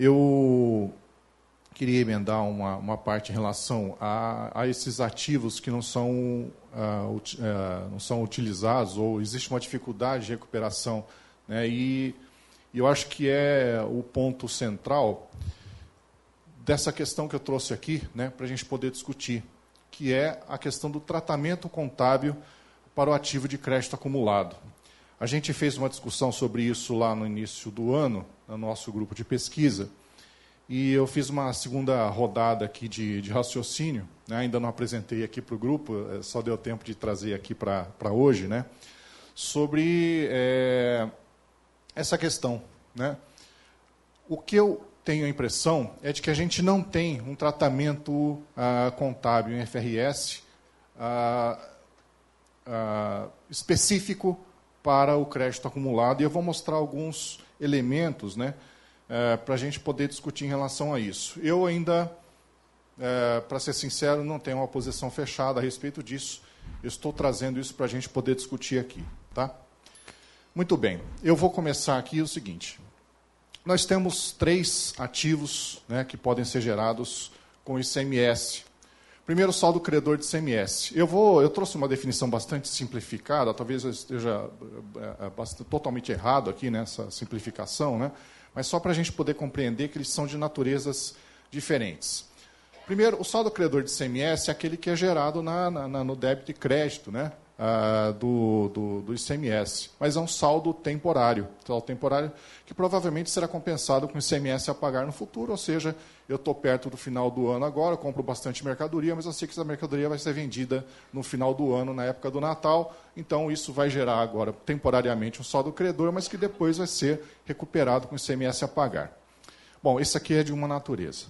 Eu queria emendar uma, uma parte em relação a, a esses ativos que não são, uh, uh, não são utilizados ou existe uma dificuldade de recuperação. Né? E, eu acho que é o ponto central dessa questão que eu trouxe aqui, né, para a gente poder discutir, que é a questão do tratamento contábil para o ativo de crédito acumulado. A gente fez uma discussão sobre isso lá no início do ano, no nosso grupo de pesquisa, e eu fiz uma segunda rodada aqui de, de raciocínio, né? ainda não apresentei aqui para o grupo, é, só deu tempo de trazer aqui para hoje, né? sobre é, essa questão. Né? O que eu tenho a impressão é de que a gente não tem um tratamento ah, contábil em FRS ah, ah, específico para o crédito acumulado, e eu vou mostrar alguns elementos né, é, para a gente poder discutir em relação a isso. Eu ainda, é, para ser sincero, não tenho uma posição fechada a respeito disso. Eu estou trazendo isso para a gente poder discutir aqui. Tá? Muito bem. Eu vou começar aqui o seguinte. Nós temos três ativos né, que podem ser gerados com ICMS. Primeiro, saldo credor de ICMS. Eu, vou, eu trouxe uma definição bastante simplificada, talvez eu esteja é, é, bastante, totalmente errado aqui nessa simplificação, né? mas só para a gente poder compreender que eles são de naturezas diferentes. Primeiro, o saldo credor de ICMS é aquele que é gerado na, na, no débito e crédito, né? Ah, do, do, do, ICMS, mas é um saldo temporário, saldo temporário que provavelmente será compensado com ICMS a pagar no futuro, ou seja, eu estou perto do final do ano agora, compro bastante mercadoria, mas eu sei que essa mercadoria vai ser vendida no final do ano, na época do Natal, então isso vai gerar agora temporariamente um saldo credor, mas que depois vai ser recuperado com ICMS a pagar. Bom, esse aqui é de uma natureza.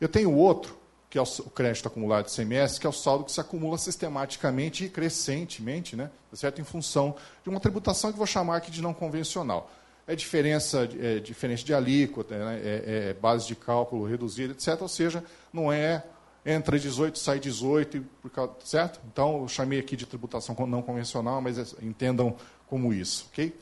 Eu tenho outro, que é o crédito acumulado de CMS, que é o saldo que se acumula sistematicamente e crescentemente, né, tá certo? em função de uma tributação que vou chamar aqui de não convencional. É diferença é de alíquota, né, é, é, base de cálculo reduzida, etc. Ou seja, não é entra 18, sai 18, certo? Então, eu chamei aqui de tributação não convencional, mas é, entendam como isso, ok?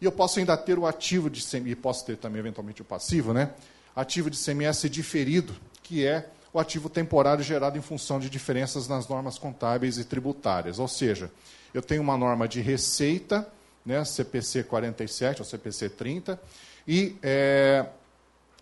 E eu posso ainda ter o ativo de CMS, e posso ter também, eventualmente, o passivo, né? Ativo de CMS diferido, que é o ativo temporário gerado em função de diferenças nas normas contábeis e tributárias. Ou seja, eu tenho uma norma de receita, né, CPC 47 ou CPC 30, e é,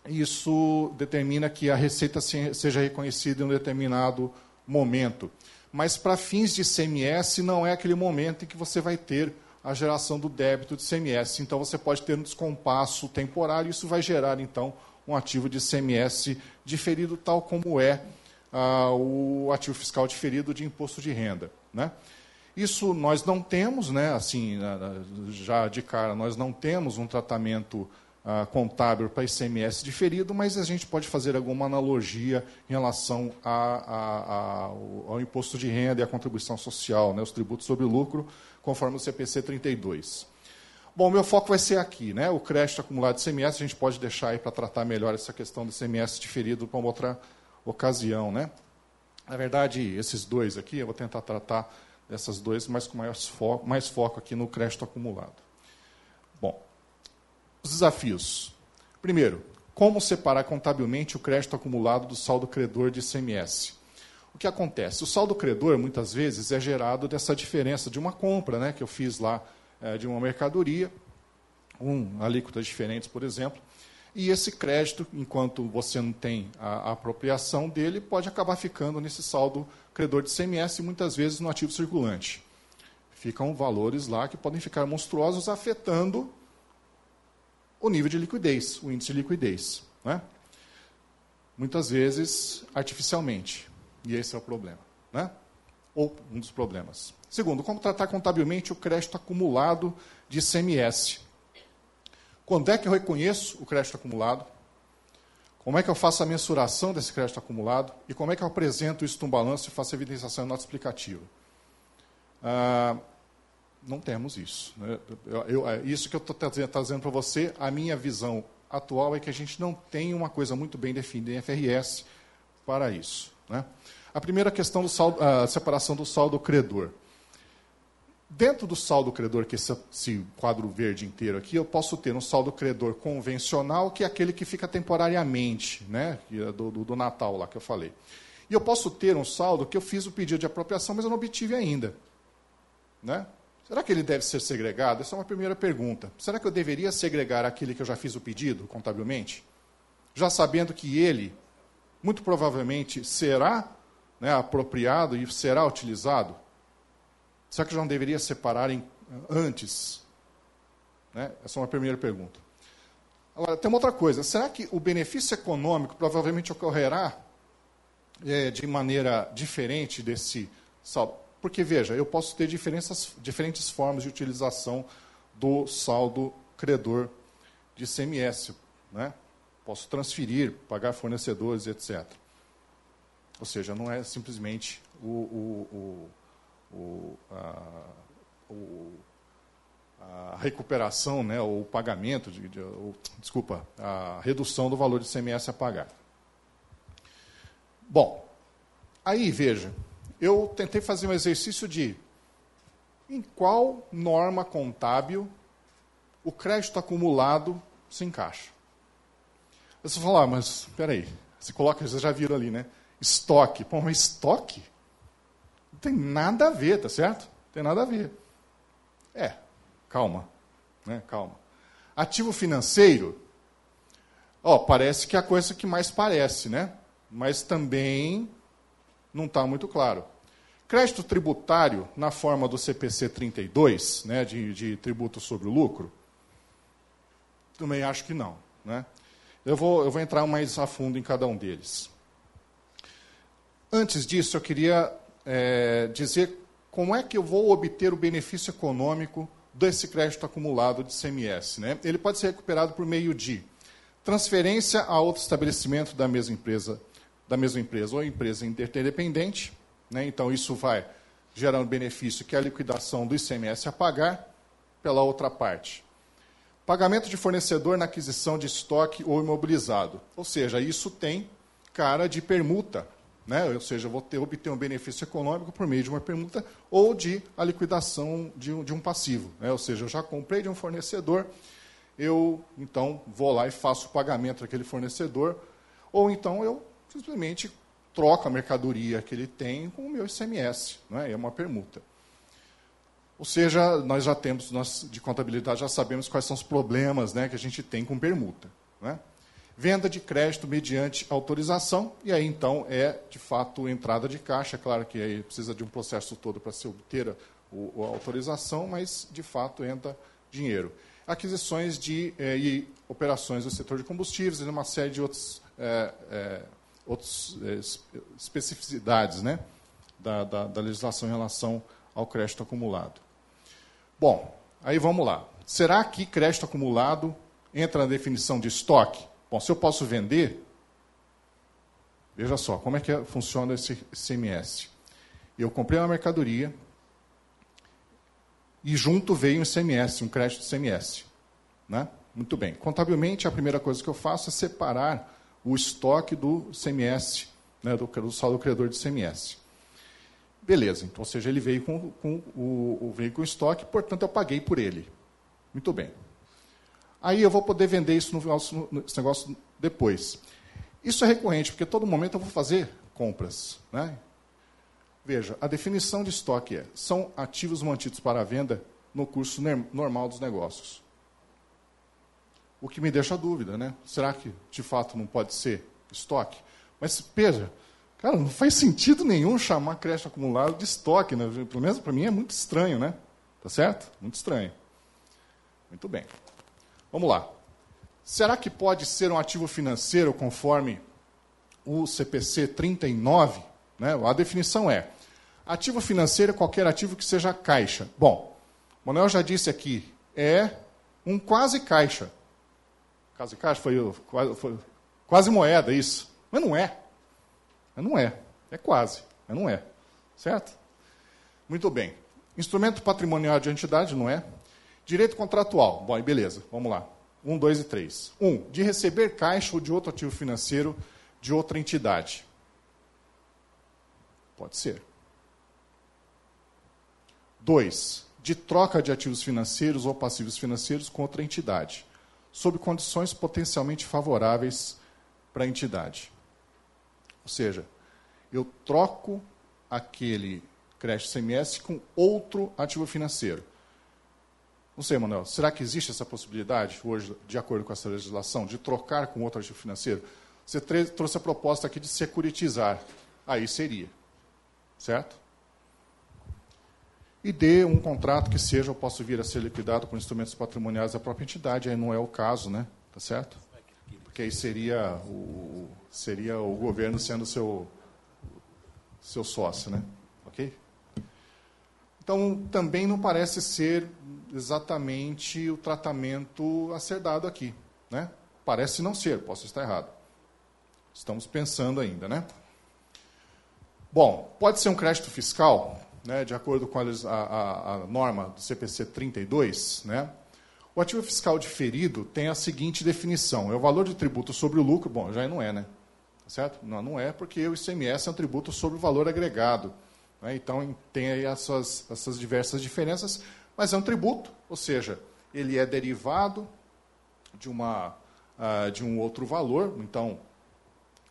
isso determina que a receita seja reconhecida em um determinado momento. Mas para fins de CMS, não é aquele momento em que você vai ter a geração do débito de CMS. Então, você pode ter um descompasso temporário, isso vai gerar, então, um ativo de CMS diferido, tal como é ah, o ativo fiscal diferido de imposto de renda. Né? Isso nós não temos, né, assim, já de cara, nós não temos um tratamento ah, contábil para ICMS diferido, mas a gente pode fazer alguma analogia em relação a, a, a, ao imposto de renda e à contribuição social, né, os tributos sobre lucro, conforme o CPC 32. Bom, meu foco vai ser aqui, né? O crédito acumulado de CMS, a gente pode deixar aí para tratar melhor essa questão do CMS diferido para uma outra ocasião, né? Na verdade, esses dois aqui, eu vou tentar tratar dessas duas, mas com mais foco, mais foco aqui no crédito acumulado. Bom, os desafios. Primeiro, como separar contabilmente o crédito acumulado do saldo credor de ICMS? O que acontece? O saldo credor, muitas vezes, é gerado dessa diferença de uma compra né, que eu fiz lá é, de uma mercadoria, um alíquotas diferentes, por exemplo, e esse crédito, enquanto você não tem a, a, apropriação dele, pode acabar ficando nesse saldo credor de CMS, muitas vezes no ativo circulante. Ficam valores lá que podem ficar monstruosos, afetando o nível de liquidez, o índice de liquidez. Né? Muitas vezes artificialmente. E esse é o problema. Né? Ou um dos problemas. Segundo, como tratar contabilmente o crédito acumulado de ICMS? Quando é que eu reconheço o crédito acumulado? Como é que eu faço a mensuração desse crédito acumulado? E como é que eu apresento isso no balanço e faço a evidenciação em nota explicativa? Ah, não temos isso. Né? Eu, eu, é isso que eu estou trazendo para você, a minha visão atual é que a gente não tem uma coisa muito bem definida em FRS para isso. Né? A primeira questão, do saldo, a separação do saldo credor. Dentro do saldo credor, que é esse, esse quadro verde inteiro aqui, eu posso ter um saldo credor convencional, que é aquele que fica temporariamente, né? É do, do, do Natal lá que eu falei. E eu posso ter um saldo que eu fiz o pedido de apropriação, mas eu não obtive ainda. Né? Será que ele deve ser segregado? Essa é uma primeira pergunta. Será que eu deveria segregar aquele que eu já fiz o pedido contabilmente? Já sabendo que ele, muito provavelmente, será né, apropriado e será utilizado? Será que eu não deveria separar em, antes? Né? Essa é uma primeira pergunta. Agora, tem uma outra coisa. Será que o benefício econômico provavelmente ocorrerá é, de maneira diferente desse saldo? Porque, veja, eu posso ter diferentes, diferentes formas de utilização do saldo credor de CMS. Né? Posso transferir, pagar fornecedores, etc. Ou seja, não é simplesmente o, o, o o, a, o, a, recuperação, né, ou o pagamento, de, de ou, desculpa, a redução do valor de CMS a pagar. Bom, aí veja, eu tentei fazer um exercício de em qual norma contábil o crédito acumulado se encaixa. Você fala, ah, mas espera aí, você coloca, vocês já viram ali, né? Estoque. Pô, mas estoque? Tem nada a ver, tá certo? Tem nada a ver. É, calma, né? Calma. Ativo financeiro, ó, parece que é a coisa que mais parece, né? Mas também não está muito claro. Crédito tributário na forma do CPC 32, né, de, de tributo sobre o lucro, também acho que não. Né? Eu, vou, eu vou entrar mais a fundo em cada um deles. Antes disso, eu queria é, dizer como é que eu vou obter o benefício econômico desse crédito acumulado de CMS. Né? Ele pode ser recuperado por meio de transferência a outro estabelecimento da mesma empresa, da mesma empresa ou empresa interdependente. Né? Então, isso vai gerando benefício que é a liquidação do ICMS a pagar pela outra parte. Pagamento de fornecedor na aquisição de estoque ou imobilizado. Ou seja, isso tem cara de permuta né? ou seja, eu vou ter, obter um benefício econômico por meio de uma permuta ou de a liquidação de um, de um passivo. Né? Ou seja, eu já comprei de um fornecedor, eu então vou lá e faço o pagamento daquele fornecedor, ou então eu simplesmente troco a mercadoria que ele tem com o meu ICMS, né? é uma permuta. Ou seja, nós já temos, nós de contabilidade já sabemos quais são os problemas né, que a gente tem com permuta. Né? Venda de crédito mediante autorização, e aí então é, de fato, entrada de caixa. Claro que aí precisa de um processo todo para se obter a, a, autorização, mas, de fato, entra dinheiro. Aquisições de, eh, e operações do setor de combustíveis e uma série de outros, é, é, especificidades né, da, da, da legislação em relação ao crédito acumulado. Bom, aí vamos lá. Será que crédito acumulado entra na definição de estoque? Bom, se eu posso vender, veja só, como é que funciona esse CMS? Eu comprei uma mercadoria e junto veio um CMS, um crédito CMS. Né? Muito bem. Contabilmente, a primeira coisa que eu faço é separar o estoque do CMS, né, do, do saldo credor de CMS. Beleza, então, ou seja, ele veio com, com o, o veículo estoque, portanto, eu paguei por ele. Muito bem. Aí eu vou poder vender isso no, negócio depois. Isso é recorrente, porque todo momento eu vou fazer compras. Né? Veja, a definição de estoque é: são ativos mantidos para venda no curso normal dos negócios. O que me deixa a dúvida, né? Será que de fato não pode ser estoque? Mas veja, cara, não faz sentido nenhum chamar crédito acumulado de estoque, né? Pelo menos para mim é muito estranho, né? Tá certo? Muito estranho. Muito bem. Vamos lá. Será que pode ser um ativo financeiro conforme o CPC 39? Né? A definição é: ativo financeiro é qualquer ativo que seja caixa. Bom, Manuel já disse aqui, é um quase caixa. Quase caixa foi, foi quase moeda, isso. Mas não é. Não é. É quase, mas não é. Certo? Muito bem. Instrumento patrimonial de entidade, não é? Direito contratual. Bom, beleza, vamos lá. Um, dois e três. Um, de receber caixa ou de outro ativo financeiro de outra entidade. Pode ser. Dois, de troca de ativos financeiros ou passivos financeiros com outra entidade, sob condições potencialmente favoráveis para a entidade. Ou seja, eu troco aquele crédito CMS com outro ativo financeiro. Não sei, Manuel, será que existe essa possibilidade hoje, de acordo com essa legislação, de trocar com outro ativo financeiro? Você trouxe a proposta aqui de securitizar. Aí seria. Certo? E dê um contrato que seja, eu posso vir a ser liquidado por instrumentos patrimoniais da própria entidade. Aí não é o caso, né? Tá certo? Porque aí seria o, seria o governo sendo seu, seu sócio, né? Ok? Então, também não parece ser exatamente o tratamento a ser dado aqui. Né? Parece não ser, posso estar errado. Estamos pensando ainda, né? Bom, pode ser um crédito fiscal, né, de acordo com a, a, a norma do CPC 32, né? O ativo fiscal diferido tem a seguinte definição: é o valor de tributo sobre o lucro. Bom, já não é, né? Certo? Não, não é, porque o ICMS é um tributo sobre o valor agregado. Né? Então, tem aí essas, essas diversas diferenças, mas é um tributo, ou seja, ele é derivado de, uma, uh, de um outro valor. Então,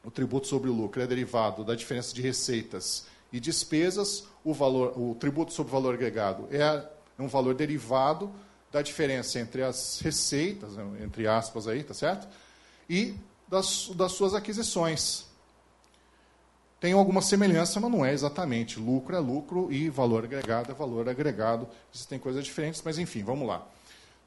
o tributo sobre o lucro é derivado da diferença de receitas e despesas. O, valor, o tributo sobre o valor agregado é um valor derivado da diferença entre as receitas, né, entre aspas aí, tá certo? E das, das suas aquisições tem alguma semelhança, mas não é exatamente. Lucro é lucro e valor agregado é valor agregado. Existem coisas diferentes, mas enfim, vamos lá.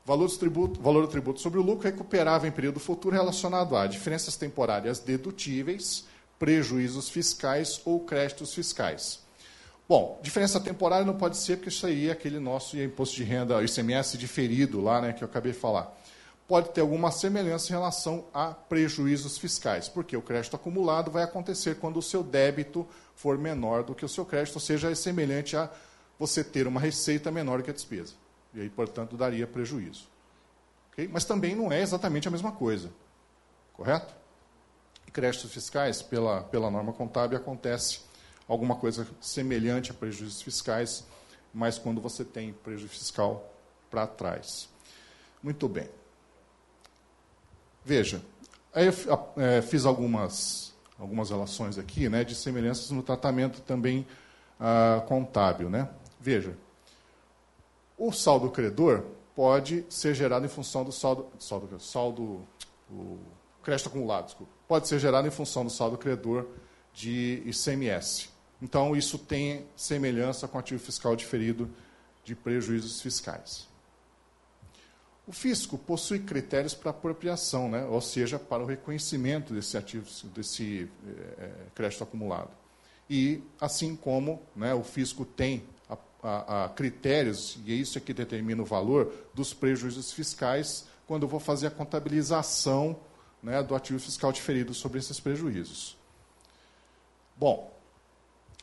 Valor do tributo, valor do tributo sobre o lucro recuperável em período futuro relacionado a diferenças temporárias dedutíveis, prejuízos fiscais ou créditos fiscais. Bom, diferença temporária não pode ser, porque isso aí é aquele nosso imposto de renda, ICMS diferido lá, né, que eu acabei de falar pode ter alguma semelhança em relação a prejuízos fiscais, porque o crédito acumulado vai acontecer quando o seu débito for menor do que o seu crédito, ou seja, é semelhante a você ter uma receita menor que a despesa. E aí, portanto, daria prejuízo. Okay? Mas também não é exatamente a mesma coisa. Correto? créditos fiscais, pela, pela norma contábil, acontece alguma coisa semelhante a prejuízos fiscais, mas quando você tem prejuízo fiscal para trás. Muito bem. Veja, aí eu é, fiz algumas, algumas relações aqui né, de semelhanças no tratamento também ah, contábil. Né? Veja, o saldo credor pode ser gerado em função do saldo, saldo, saldo o crédito acumulado, desculpa, pode ser gerado em função do saldo credor de ICMS. Então, isso tem semelhança com ativo fiscal diferido de prejuízos fiscais. O fisco possui critérios para apropriação, né? ou seja, para o reconhecimento desse ativo, desse é, crédito acumulado. E, assim como né, o fisco tem a, a, a critérios, e é isso é que determina o valor dos prejuízos fiscais, quando eu vou fazer a contabilização né, do ativo fiscal diferido sobre esses prejuízos. Bom,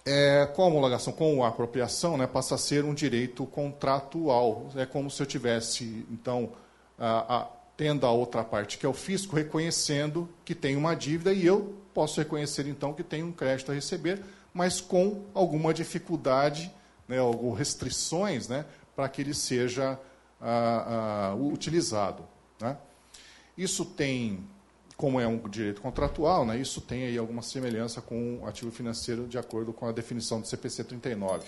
é, com a homologação, com a apropriação, né, passa a ser um direito contratual. É como se eu tivesse, então, a, a, tendo a outra parte, que é o fisco, reconhecendo que tem uma dívida e eu posso reconhecer, então, que tem um crédito a receber, mas com alguma dificuldade, né, ou restrições, né, para que ele seja a, utilizado. Né. Isso tem como é um direito contratual, né, isso tem aí alguma semelhança com o ativo financeiro de acordo com a definição do CPC 39.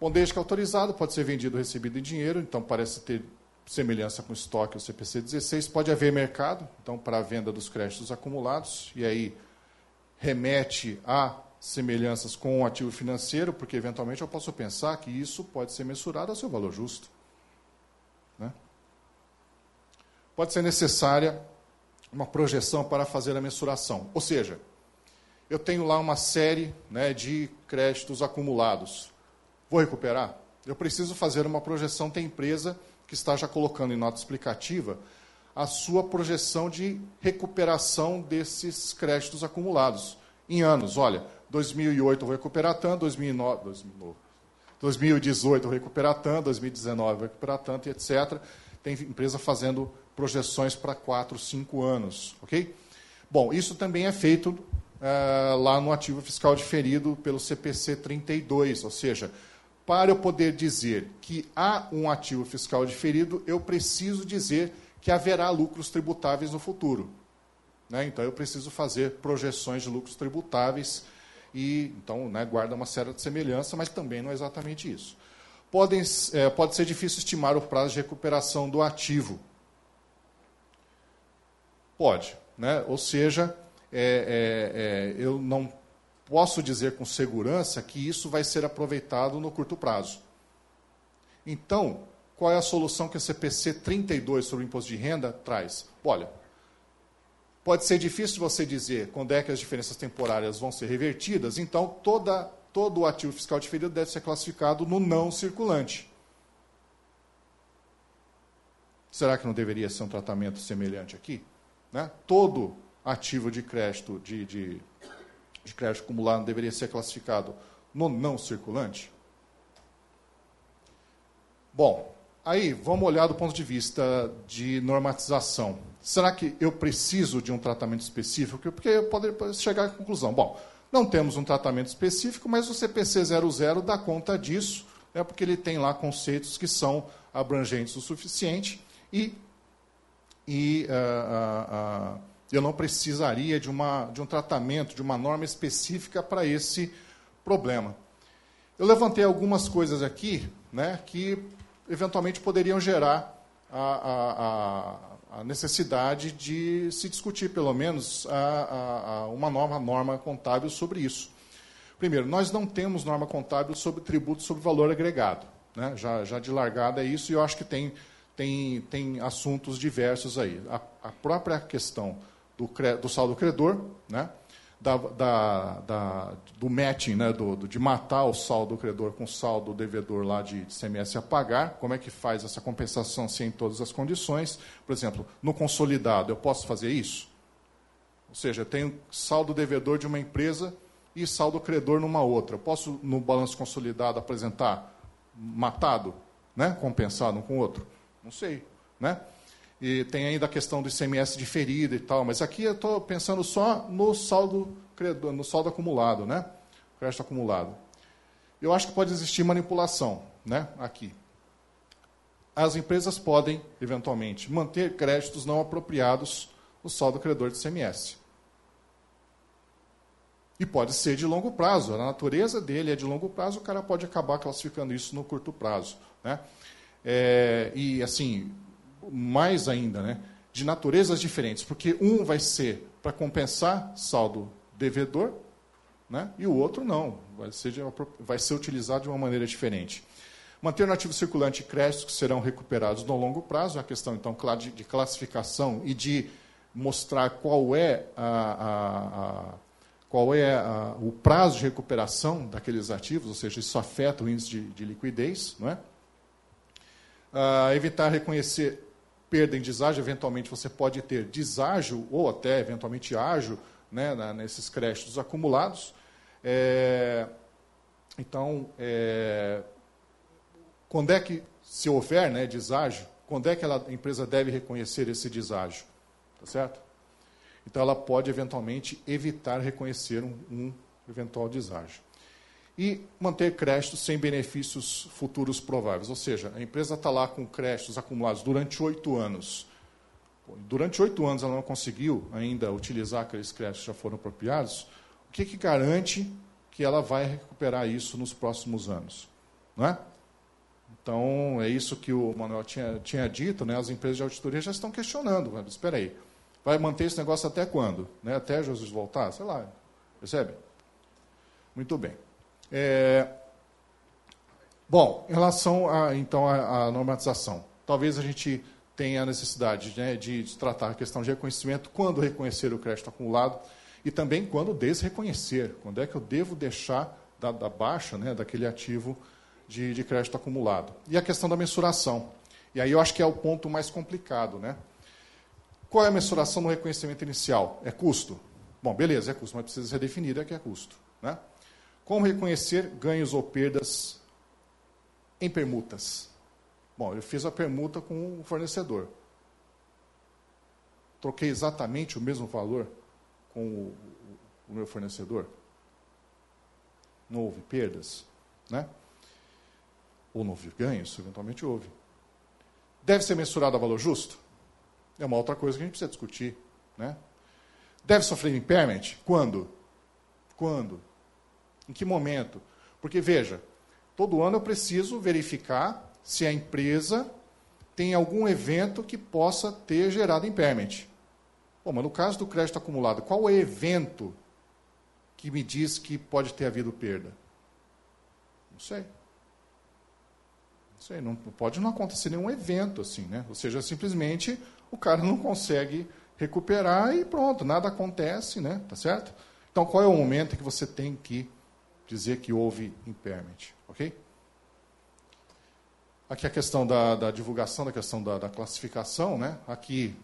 Bom, desde que autorizado, pode ser vendido ou recebido em dinheiro, então parece ter semelhança com o estoque o CPC 16. Pode haver mercado, então, para a venda dos créditos acumulados, e aí remete a semelhanças com o ativo financeiro, porque eventualmente eu posso pensar que isso pode ser mensurado ao seu valor justo. Né? Pode ser necessária uma projeção para fazer a mensuração. Ou seja, eu tenho lá uma série né, de créditos acumulados. Vou recuperar? Eu preciso fazer uma projeção. Tem empresa que está já colocando em nota explicativa a sua projeção de recuperação desses créditos acumulados em anos. Olha, 2008 eu vou recuperar tanto, 2009, 2018 eu vou recuperar tanto, 2019 eu vou recuperar tanto, e etc. Tem empresa fazendo projeções para 4, 5 anos. ok? Bom, isso também é feito uh, lá no ativo fiscal diferido pelo CPC 32, ou seja, para eu poder dizer que há um ativo fiscal diferido, eu preciso dizer que haverá lucros tributáveis no futuro. Né? Então, eu preciso fazer projeções de lucros tributáveis e, então, né, guarda uma certa semelhança, mas também não é exatamente isso. Podem, é, pode ser difícil estimar o prazo de recuperação do ativo. Pode. Né? Ou seja, é, é, é eu não posso dizer com segurança que isso vai ser aproveitado no curto prazo. Então, qual é a solução que a CPC 32 sobre o imposto de renda traz? Olha, pode ser difícil você dizer quando é que as diferenças temporárias vão ser revertidas, então toda, todo o ativo fiscal diferido deve ser classificado no não circulante. Será que não deveria ser um tratamento semelhante aqui? Né? Todo ativo de crédito de, de de crédito acumulado deveria ser classificado no não circulante? Bom, aí vamos olhar do ponto de vista de normatização. Será que eu preciso de um tratamento específico? Porque eu poderia chegar à conclusão. Bom, não temos um tratamento específico, mas o CPC 00 dá conta disso, né, porque ele tem lá conceitos que são abrangentes o suficiente e, e uh, uh, uh, eu não precisaria de, uma, de um tratamento, de uma norma específica para esse problema. Eu levantei algumas coisas aqui né, que eventualmente poderiam gerar a, a, a necessidade de se discutir, pelo menos, a, uma nova norma contábil sobre isso. Primeiro, nós não temos norma contábil sobre tributo sobre valor agregado. Né? Já, já de largada é isso, e eu acho que tem, tem, tem assuntos diversos aí. A, a própria questão do, do saldo credor, né? Da, da, da, do matching, né? Do, do, de matar o saldo credor com o saldo devedor lá de, de CMS a pagar. Como é que faz essa compensação se em todas as condições? Por exemplo, no consolidado, eu posso fazer isso? Ou seja, eu tenho saldo devedor de uma empresa e saldo credor numa outra. Eu posso, no balanço consolidado, apresentar matado, né? compensado um com o outro? Não sei. Né? e tem ainda a questão do ICMS diferido e tal, mas aqui eu estou pensando só no saldo, no saldo acumulado, né? Crédito acumulado. Eu acho que pode existir manipulação, né? Aqui. As empresas podem, eventualmente, manter créditos não apropriados no saldo credor de ICMS. E pode ser de longo prazo. A natureza dele é de longo prazo, o cara pode acabar classificando isso no curto prazo. Né? É, e, assim, mais ainda, né, de naturezas diferentes, porque um vai ser para compensar saldo devedor, né, e o outro não, vai ser, de, vai ser utilizado de uma maneira diferente. Manter no ativo circulante créditos que serão recuperados no longo prazo, é a questão então de, classificação e de mostrar qual é, a, a, a qual é a, o prazo de recuperação daqueles ativos, ou seja, isso afeta o índice de, de liquidez, não é? Uh, evitar reconhecer perda em deságio, eventualmente você pode ter deságio ou até eventualmente ágio né, na, nesses créditos acumulados. É, então, é, quando é que, se houver né, deságio, quando é que ela, a empresa deve reconhecer esse deságio? Tá certo? Então, ela pode eventualmente evitar reconhecer um, um eventual deságio e manter créditos sem benefícios futuros prováveis. Ou seja, a empresa está lá com créditos acumulados durante oito anos. Durante oito anos ela não conseguiu ainda utilizar aqueles créditos que já foram apropriados. O que, que garante que ela vai recuperar isso nos próximos anos? Não é? Então, é isso que o Manuel tinha, tinha dito, né? as empresas de auditoria já estão questionando. Mas, espera aí, vai manter esse negócio até quando? Né? Até Jesus voltar? Sei lá, percebe? Muito bem. É... Bom, em relação a, então à normatização, talvez a gente tenha a necessidade né, de, tratar a questão de reconhecimento quando reconhecer o crédito acumulado e também quando desreconhecer, quando é que eu devo deixar da, da baixa né, daquele ativo de, de crédito acumulado. E a questão da mensuração. E aí eu acho que é o ponto mais complicado. Né? Qual é a mensuração no reconhecimento inicial? É custo? Bom, beleza, é custo, mas precisa ser definido é que é custo. Né? Como reconhecer ganhos ou perdas em permutas? Bom, eu fiz a permuta com o fornecedor. Troquei exatamente o mesmo valor com o, o meu fornecedor. Não houve perdas, né? Ou não houve ganhos? Eventualmente houve. Deve ser mensurado a valor justo? É uma outra coisa que a gente precisa discutir. Né? Deve sofrer impairment? Quando? Quando? Em que momento? Porque, veja, todo ano eu preciso verificar se a empresa tem algum evento que possa ter gerado impairment. Bom, mas no caso do crédito acumulado, qual é o evento que me diz que pode ter havido perda? Não sei. Não sei, não pode não acontecer nenhum evento assim, né? Ou seja, simplesmente o cara não consegue recuperar e pronto, nada acontece, né? Tá certo? Então, qual é o momento que você tem que dizer que houve impairment, ok? Aqui a questão da, da divulgação, da questão da, da, classificação, né? Aqui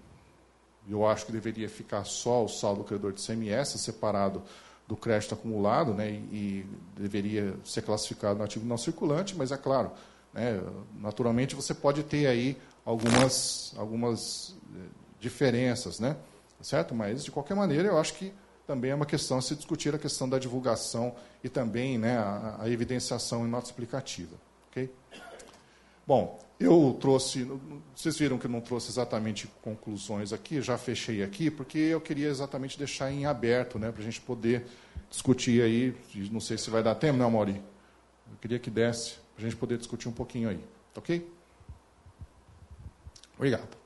eu acho que deveria ficar só o saldo credor de CMS separado do crédito acumulado, né? E, e deveria ser classificado no ativo não circulante, mas é claro, né? naturalmente você pode ter aí algumas algumas eh, diferenças, né? Certo? Mas de qualquer maneira eu acho que também é uma questão a se discutir a questão da divulgação e também né, a, a evidenciação em nota explicativa. Okay? Bom, eu trouxe, vocês viram que eu não trouxe exatamente conclusões aqui, já fechei aqui, porque eu queria exatamente deixar em aberto, né, para a gente poder discutir aí, não sei se vai dar tempo, não, Mauri? Eu queria que desse, para a gente poder discutir um pouquinho aí, ok? Obrigado.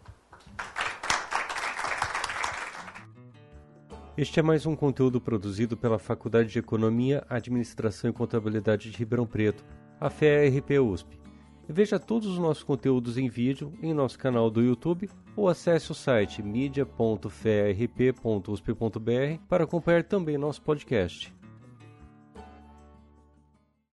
Este é mais um conteúdo produzido pela Faculdade de Economia, Administração e Contabilidade de Ribeirão Preto, a FERP USP. Veja todos os nossos conteúdos em vídeo em nosso canal do YouTube ou acesse o site media.ferp.usp.br para acompanhar também nosso podcast.